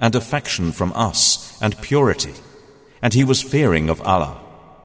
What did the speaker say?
and affection from us, and purity. And he was fearing of Allah.